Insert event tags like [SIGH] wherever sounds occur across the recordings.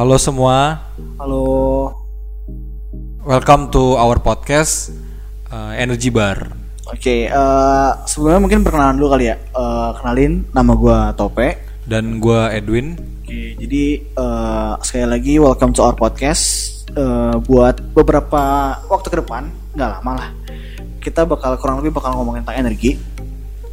Halo semua, Halo. welcome to our podcast uh, Energy Bar. Oke, eh, sebelumnya mungkin perkenalan dulu kali ya. Eh, kenalin, nama gua Tope. Dan gua Edwin. Oke, jadi eh, sekali lagi welcome to our podcast. Eh, buat beberapa waktu ke depan, nggak lama lah. Kita bakal kurang lebih bakal ngomongin tentang energi,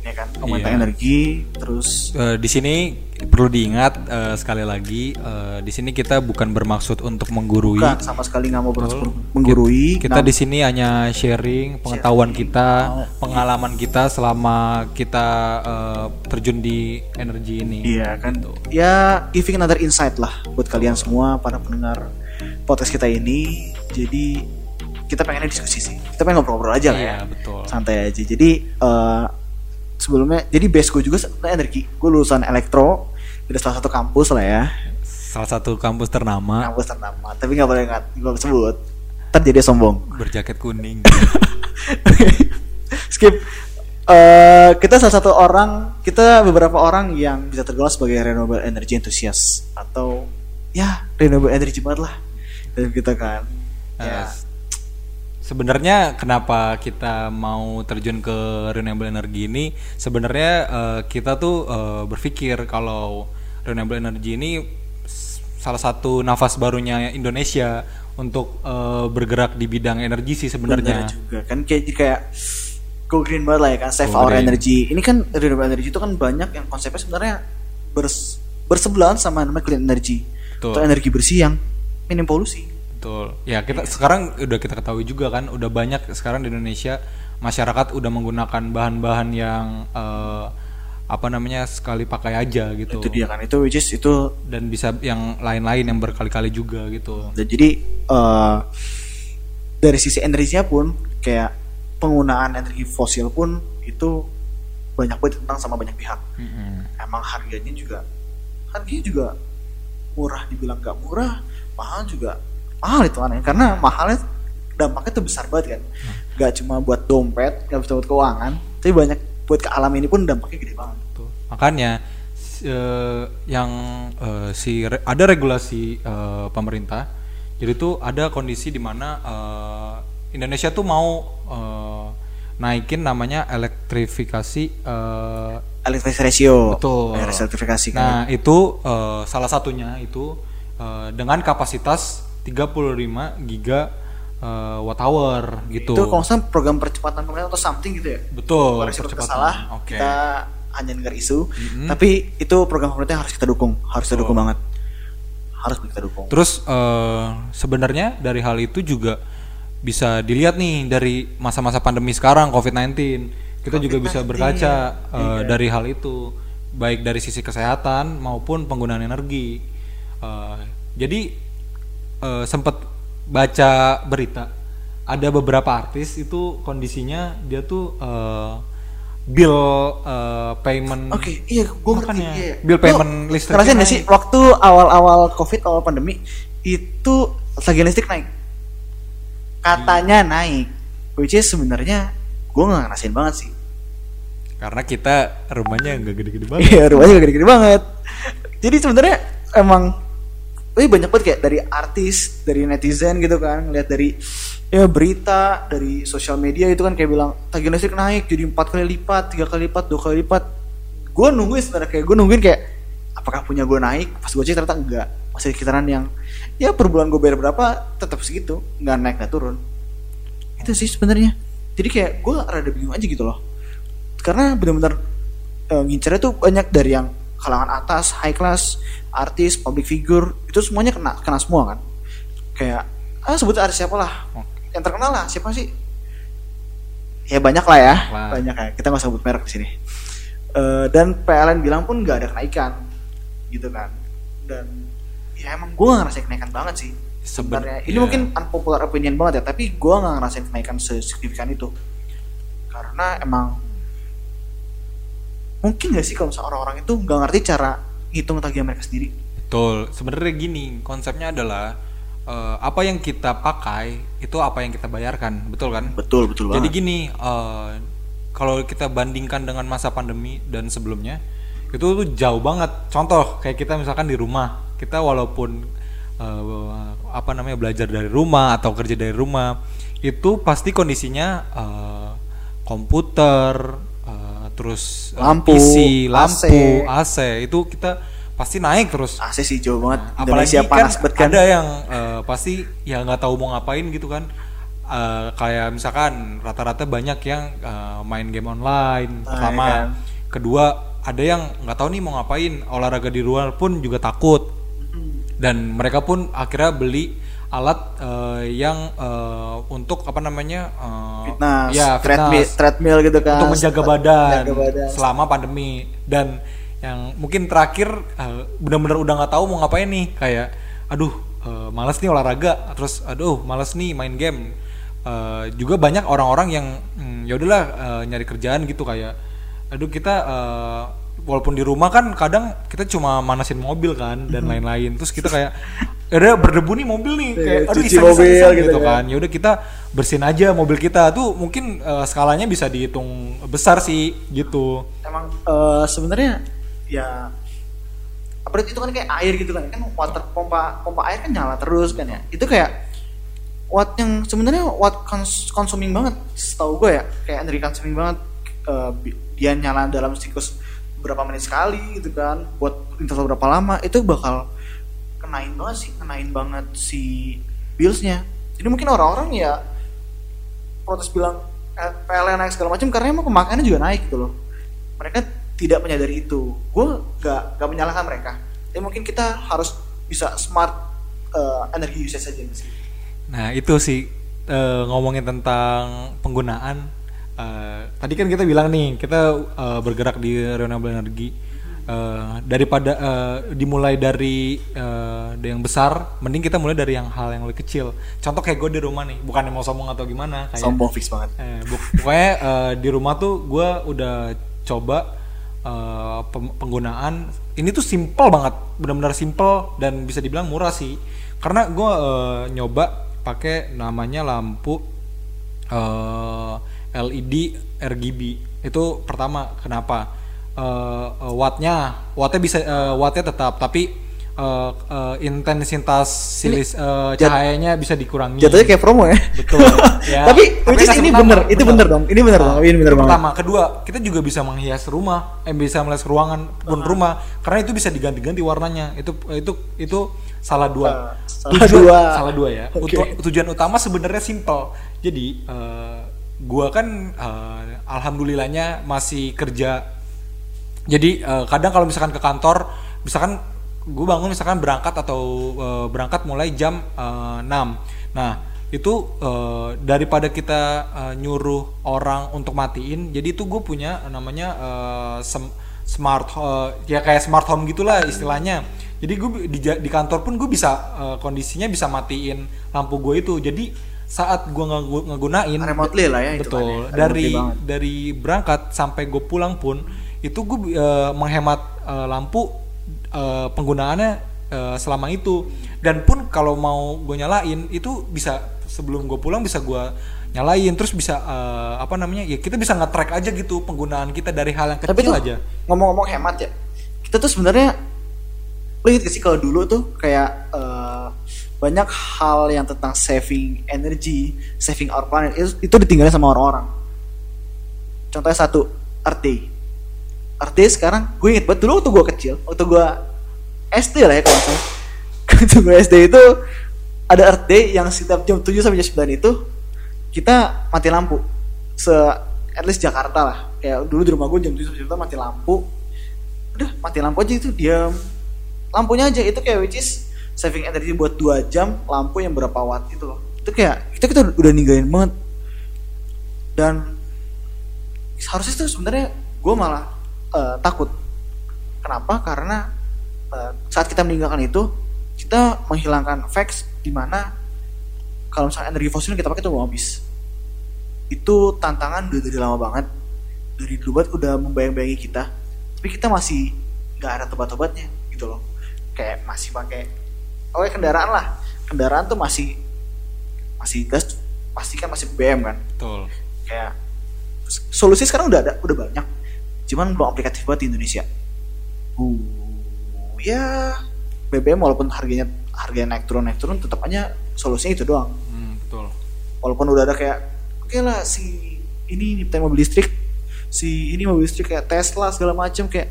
ya kan? Iya. energi, terus Uh, di sini perlu diingat uh, sekali lagi, uh, di sini kita bukan bermaksud untuk menggurui. bukan sama sekali nggak mau bermaksud menggurui. Kita nggak- di sini hanya sharing pengetahuan kita, pengalaman kita selama kita uh, terjun di energi ini. Iya kan, ya giving another insight lah buat kalian semua para pendengar podcast kita ini. Jadi kita pengennya diskusi sih, kita pengen ngobrol-ngobrol aja lah ya, Iya, betul. santai aja. Jadi eh, sebelumnya, jadi base gue juga sebenarnya energi. Gue lulusan elektro dari salah satu kampus lah ya, Salah satu kampus ternama kampus ternama. Tapi nggak boleh nggak gue sebut, ntar jadi sombong. berjaket kuning. [LAUGHS] Skip. Eh, kita salah satu orang, kita beberapa orang yang bisa tergolong sebagai renewable energy enthusiast atau ya renewable energy banget lah dari kita kan. Ya, Uh, Sebenarnya kenapa kita mau terjun ke renewable energy ini? Sebenarnya eh, kita tuh eh, berpikir kalau renewable energy ini salah satu nafas barunya Indonesia untuk eh, bergerak di bidang energi sih sebenarnya. juga kan kayak kayak go green banget lah ya kan save Go our green. energy. Ini kan renewable energy itu kan banyak yang konsepnya sebenarnya bers bersebelahan sama namanya clean energy Betul. atau energi bersih yang minim polusi. Betul. Ya kita sekarang udah kita ketahui juga kan, udah banyak sekarang di Indonesia masyarakat udah menggunakan bahan-bahan yang eh, apa namanya sekali pakai aja gitu. Itu dia kan itu which is itu dan bisa yang lain-lain yang berkali-kali juga gitu. Dan jadi eh, dari sisi energinya pun kayak penggunaan energi fosil pun itu banyak banget tentang sama banyak pihak. Mm-mm. Emang harganya juga harganya juga murah dibilang nggak murah, mahal juga mahal itu aneh karena mahalnya dampaknya tuh besar banget kan. Gak cuma buat dompet, gak bisa buat keuangan, tapi banyak buat ke alam ini pun dampaknya gede banget. Tuh. Makanya eh, yang eh, si re- ada regulasi eh, pemerintah. Jadi tuh ada kondisi di mana eh, Indonesia tuh mau eh, naikin namanya elektrifikasi eh, Electricity ratio, Betul. Sertifikasi kan. Nah, itu eh, salah satunya itu eh, dengan kapasitas 35 giga eh, watt hour gitu. Itu kalau nggak program percepatan pemerintah atau something gitu ya? Betul, kalau percepatan. salah Oke. kita hanya dengar isu tapi itu program pemerintah yang harus kita dukung harus kita dukung banget harus kita dukung Terus eh, sebenarnya dari hal itu juga bisa dilihat nih dari masa-masa pandemi sekarang COVID-19. Kita juga bisa berkaca eh, dari hal itu baik dari sisi kesehatan maupun penggunaan energi. Eh, jadi eh, sempat baca berita ada beberapa artis itu kondisinya dia tuh eh, bill eh, payment oke iya gue ngerti Makanya, iya. bill Lu payment listriknya ngerasain nggak naik. sih waktu awal-awal covid awal pandemi itu tagihan listrik naik katanya naik which is sebenarnya gue nggak ngerasain banget sih karena kita rumahnya nggak gede-gede [LAUGHS] banget. Iya rumahnya gak gede-gede banget Jadi sebenarnya emang Tapi banyak banget kayak dari artis Dari netizen gitu kan. Lihat dari ya berita Dari sosial media itu kan kayak bilang Tagihan listrik naik jadi empat kali lipat tiga kali lipat dua kali lipat. Gue nungguin sebenarnya kayak Gue nungguin kayak Apakah punya gue naik? Pas gue cek ternyata enggak. Masih sekitaran yang Ya per bulan gue bayar berapa Tetap segitu nggak naik nggak turun. Itu sih sebenarnya. Jadi kayak gue rada bingung aja gitu loh. Karena benar-benar eh, ngincernya tuh banyak dari yang kalangan atas, high class, artis, public figure itu semuanya kena kena semua kan. Kayak ah sebut artis siapa lah, yang terkenal lah siapa sih? Ya banyak lah ya, banyak ya. Kita nggak sebut merek di sini. Eh, dan PLN bilang pun nggak ada kenaikan, gitu kan. Dan ya emang gue nggak ngerasain kenaikan banget sih. Seben- Sebenarnya ini iya. mungkin unpopular opinion banget ya, tapi gue nggak ngerasain kenaikan sesignifikan itu. Karena emang mungkin gak sih kalau misalnya orang-orang itu nggak ngerti cara ngitung tagihan mereka sendiri Betul. Sebenarnya gini, konsepnya adalah eh, apa yang kita pakai itu apa yang kita bayarkan, betul kan? betul betul Jadi banget gini, eh, kalau kita bandingkan dengan masa pandemi dan sebelumnya, itu tuh jauh banget. Contoh kayak kita misalkan di rumah, kita walaupun eh, apa namanya belajar dari rumah atau kerja dari rumah itu pasti kondisinya eh, komputer terus eh, Lampu, PC, lampu, AC. AC itu kita pasti naik terus. AC sih jauh banget. Apalagi Indonesia kan panas banget kan. ada yang eh, pasti ya nggak tahu mau ngapain gitu kan. Eh, kayak misalkan rata-rata banyak yang eh, main game online Ah, pertama. iya kan. kedua ada yang nggak tahu nih mau ngapain. Olahraga di luar pun juga takut. Dan mereka pun akhirnya beli alat eh, yang eh, untuk apa namanya eh, fitness, ya treadmill, fitness. treadmill gitu kan. Untuk menjaga badan, Menjaga badan. selama pandemi. Dan yang mungkin terakhir eh, benar-benar udah nggak tahu mau ngapain nih kayak aduh eh, males nih olahraga. Terus aduh males nih main game. Eh, juga banyak orang-orang yang hmm, ya udahlah eh, nyari kerjaan gitu kayak aduh kita walaupun di rumah kan kadang kita cuma manasin mobil kan dan lain-lain. Terus kita kayak "Ya udah berdebu nih mobil nih. Iya, kayak aduh cuci mobil iseng," gitu gitu kan. kan. Ya udah kita bersihin aja mobil kita. Tuh mungkin eh, skalanya bisa dihitung besar sih gitu. Emang eh, sebenarnya ya apa itu kan kayak air gitu kan. Kan water pompa pompa air kan nyala terus kan ya. Itu kayak watt yang sebenarnya watt cons- consuming banget setahu gue ya. Kayak energi consuming banget Eh, bi- dia nyala dalam siklus berapa menit sekali gitu kan buat interval berapa lama itu bakal kenain banget sih kenain banget si billsnya. Jadi mungkin orang-orang ya protes bilang eh, PLN naik segala macam karena emang pemakaiannya juga naik gitu loh. Mereka tidak menyadari itu. Gue gak gak menyalahkan mereka. Tapi mungkin kita harus bisa smart eh, energi usage saja sih. Nah itu sih eh, ngomongin tentang penggunaan Eh, tadi kan kita bilang nih kita eh, bergerak di renewable energy. Eh, daripada eh, dimulai dari dari yang besar mending kita mulai dari yang hal yang lebih kecil. Contoh kayak gue di rumah nih bukan mau sombong atau gimana kayak sombong fix banget. Eh, pokoknya eh, di rumah tuh gue udah coba pem- penggunaan. Ini tuh simple banget, benar-benar simple dan bisa dibilang murah sih. Karena gue eh, nyoba pakai namanya lampu LED RGB itu pertama kenapa eh, wattnya wattnya bisa eh, wattnya tetap tapi eh, eh, intensitas silis jat- cahayanya bisa dikurangi. jatuhnya kayak promo ya Betul. [LAUGHS] Ya. tapi Tapi which is ini bener itu bener. bener dong ini bener Nah, dong ini bener banget pertama kedua kita juga bisa menghias rumah eh bisa menghias ruangan pun rumah karena itu bisa diganti-ganti warnanya itu itu itu salah dua Uh, salah Tujuan- dua. salah dua ya. Utu- tujuan utama sebenarnya simple jadi eh, gua kan eh, alhamdulillahnya masih kerja. Jadi eh, kadang kalau misalkan ke kantor misalkan gue bangun misalkan berangkat atau eh, berangkat mulai jam eh, 6 nah itu eh, daripada kita eh, nyuruh orang untuk matiin jadi itu gue punya namanya eh, sem- smart eh, ya kayak smart home gitulah istilahnya. Jadi gue di, di kantor pun gue bisa eh, kondisinya bisa matiin lampu gue itu. Jadi saat gue ngegunain remotely lah ya itu kan betul. Ya. dari dari berangkat sampai gue pulang pun itu gue eh, menghemat eh, lampu eh, penggunaannya eh, selama itu. Dan pun kalau mau gue nyalain itu bisa sebelum gue pulang bisa gue nyalain. Terus bisa eh, apa namanya ya kita bisa nge-track aja gitu penggunaan kita dari hal yang tapi kecil tuh aja. ngomong-ngomong hemat ya kita tuh sebenarnya lo inget gak sih kalau dulu tuh kayak eh, banyak hal yang tentang saving energy saving our planet itu, itu ditinggalin sama orang-orang. Contohnya satu Earth Day. Sekarang gue inget banget dulu waktu gue kecil waktu gue SD lah ya kalau salah. [LAUGHS] Waktu gue SD itu ada Day yang setiap jam 7 sampai jam 9 itu kita mati lampu. Se at least Jakarta lah. Kayak dulu di rumah gue jam 7 sampai jam 9 mati lampu. Udah mati lampu aja itu diam. Lampunya aja itu kayak which is saving energy buat dua jam lampu yang berapa watt itu loh. Itu kayak kita kita udah ninggalin banget. Dan seharusnya tuh sebenarnya gue malah eh, takut. Kenapa? Karena eh, saat kita meninggalkan itu kita menghilangkan facts di mana kalau misalnya energi fosil yang kita pakai itu mau habis. Itu tantangan udah dari lama banget. Dari dulu banget udah membayang-bayangi kita. Tapi kita masih nggak ada tobat-tobatnya gitu loh. Kayak masih pakai oke kendaraan lah. Kendaraan tuh masih masih gas pasti kan masih BM kan. Betul. Kayak solusi sekarang udah ada udah banyak. Cuman belum aplikatif banget di Indonesia. Uh ya BBM walaupun harganya harganya naik turun naik turun tetap aja solusinya itu doang. Hmm, betul. walaupun udah ada kayak oke lah si ini nyiptain mobil listrik si ini mobil listrik kayak Tesla segala macam kayak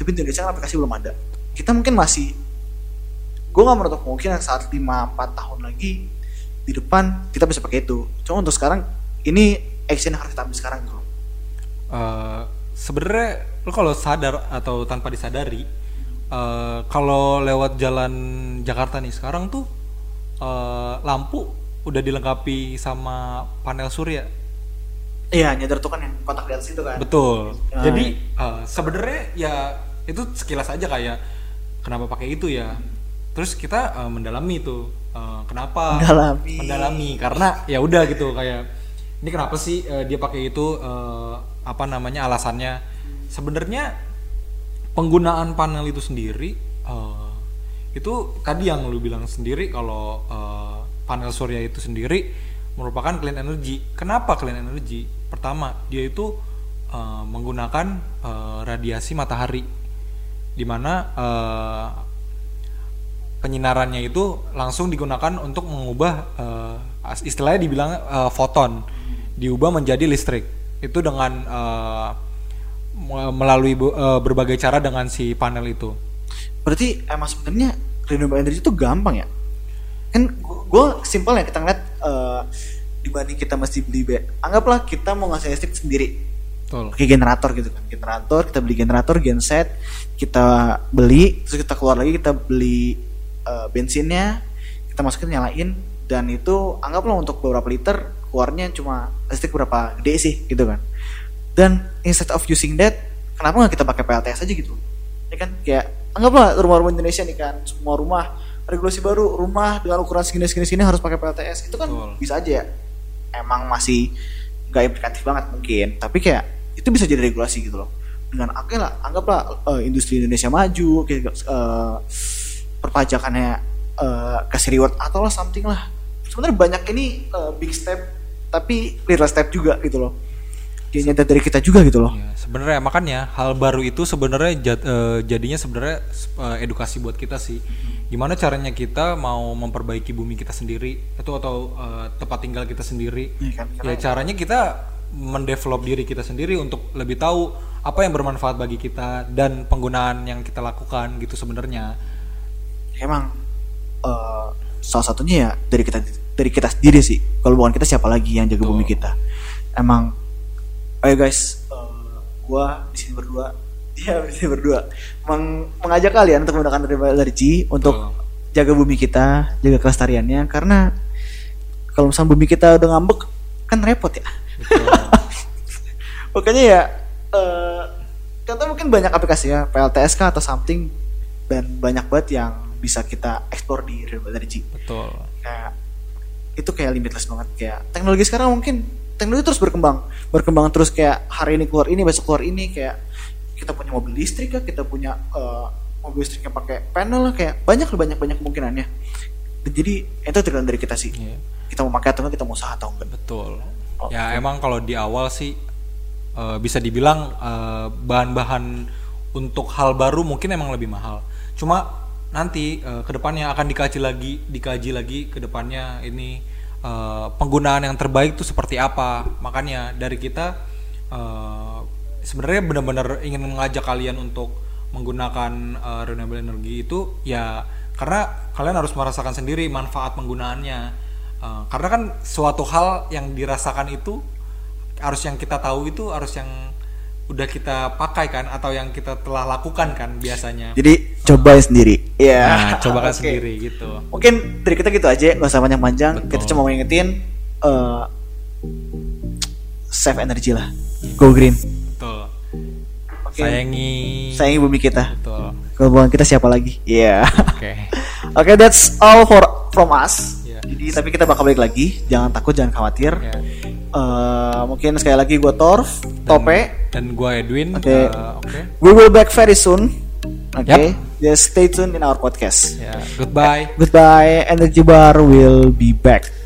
tapi di Indonesia kan aplikasi belum ada. Kita mungkin masih gue nggak menutup kemungkinan saat 5-4 tahun lagi di depan kita bisa pakai itu. Cuma untuk sekarang ini action yang harus kita ambil sekarang gitu Eh, sebenarnya lo kalau sadar atau tanpa disadari eh, kalau lewat jalan Jakarta nih sekarang tuh eh, lampu udah dilengkapi sama panel surya. Iya nyadar tuh kan yang kotak di atas itu kan. Betul. Ah. jadi eh, sebenarnya ya itu sekilas aja kayak kenapa pakai itu ya terus kita eh, mendalami itu Eh, kenapa Mendalami. mendalami? Karena ya udah gitu kayak ini kenapa sih eh, dia pakai itu eh, apa namanya alasannya? Sebenarnya penggunaan panel itu sendiri eh, itu tadi yang lu bilang sendiri kalau eh, panel surya itu sendiri merupakan clean energy. Kenapa clean energy? Pertama dia itu eh, menggunakan eh, radiasi matahari. Di mana eh, penyinarannya itu langsung digunakan untuk mengubah as- istilahnya dibilang eh, foton. Diubah menjadi listrik. Itu dengan me- melalui bu- eh, berbagai cara dengan si panel itu. Berarti emang sebenarnya renewable energy itu gampang ya? Kan gue simpel ya kita ngeliat eh, dibanding kita mesti beli be- anggaplah kita mau ngasih listrik sendiri. Betul. Pakai generator gitu kan generator kita beli generator genset kita beli terus kita keluar lagi kita beli eh, bensinnya kita masukin nyalain dan itu anggaplah untuk beberapa liter keluarnya cuma listrik berapa gede sih gitu kan. Dan instead of using that kenapa nggak kita pakai PLTS aja gitu? Ya kan? Kayak anggaplah rumah-rumah Indonesia nih kan semua rumah regulasi baru rumah dengan ukuran segini segini segini harus pakai PLTS itu kan Betul. bisa aja ya. Emang masih nggak implikatif banget mungkin. Tapi kayak itu bisa jadi regulasi gitu loh. Dengan lah anggaplah eh, industri Indonesia maju kayak eh, perpajakannya eh, kasih reward atau lah something lah sebenarnya banyak ini eh, big step tapi little step juga gitu loh nyata dari kita juga gitu loh Ya, sebenarnya makanya hal baru itu sebenarnya jad- eh, jadinya sebenarnya eh, edukasi buat kita sih. Gimana caranya kita mau memperbaiki bumi kita sendiri atau atau eh, tempat tinggal kita sendiri. Kan, ya caranya kita mendevelop diri kita sendiri untuk lebih tahu apa yang bermanfaat bagi kita dan penggunaan yang kita lakukan gitu sebenarnya. Emang eh, salah satunya ya dari kita dari kita sendiri sih. Kalau bukan kita siapa lagi yang jaga bumi kita? Emang ayo guys eh, gua di sini berdua. [LAUGHS] Ya di sini berdua. Meng- mengajak kalian untuk menggunakan renewable energy untuk Betul. jaga bumi kita jaga kelestariannya. Karena kalau misalnya bumi kita udah ngambek kan repot ya. [LAUGHS] Makanya ya eh contoh mungkin banyak aplikasi ya PLTSK atau something dan banyak banget yang bisa kita explore di renewable energy Betul. kayak itu kayak limitless banget kayak teknologi sekarang mungkin teknologi terus berkembang berkembang terus kayak hari ini keluar ini besok keluar ini kayak kita punya mobil listrik ya kita punya eh, mobil listrik yang pakai panel lah kayak banyak banyak banyak kemungkinannya jadi itu tergantung dari kita sih Iya. kita mau pakai atau enggak kita mau usaha atau enggak Betul. Oh, Ya emang kalau di awal sih eh, bisa dibilang eh, bahan-bahan untuk hal baru mungkin emang lebih mahal. Cuma nanti eh, ke depannya akan dikaji lagi, dikaji lagi ke depannya ini eh, penggunaan yang terbaik itu seperti apa. Makanya dari kita eh, sebenarnya benar-benar ingin mengajak kalian untuk menggunakan eh, renewable energy itu ya karena kalian harus merasakan sendiri manfaat penggunaannya. Uh, karena kan suatu hal yang dirasakan itu harus yang kita tahu itu harus yang udah kita pakai kan atau yang kita telah lakukan kan biasanya. jadi cobain sendiri ya Nah, coba kan [LAUGHS] Oke. sendiri gitu. mungkin dari kita gitu aja nggak usah panjang-panjang kita cuma mau ngingetin eh, save energy lah go green Betul. Oke. Sayangi. sayangi bumi kita Betul. kalau bukan kita siapa lagi Iya Oke. [LAUGHS] Oke, that's all for from us. Iya. Jadi tapi kita bakal balik lagi. Jangan takut, jangan khawatir. Ya. Eh, mungkin sekali lagi gue Torf, Tope. Dan gua Edwin. Oke. eh, Oke. We will back very soon. Oke, Yap. Just stay tuned in our podcast. Ya. Goodbye. Goodbye. Energy Bar will be back.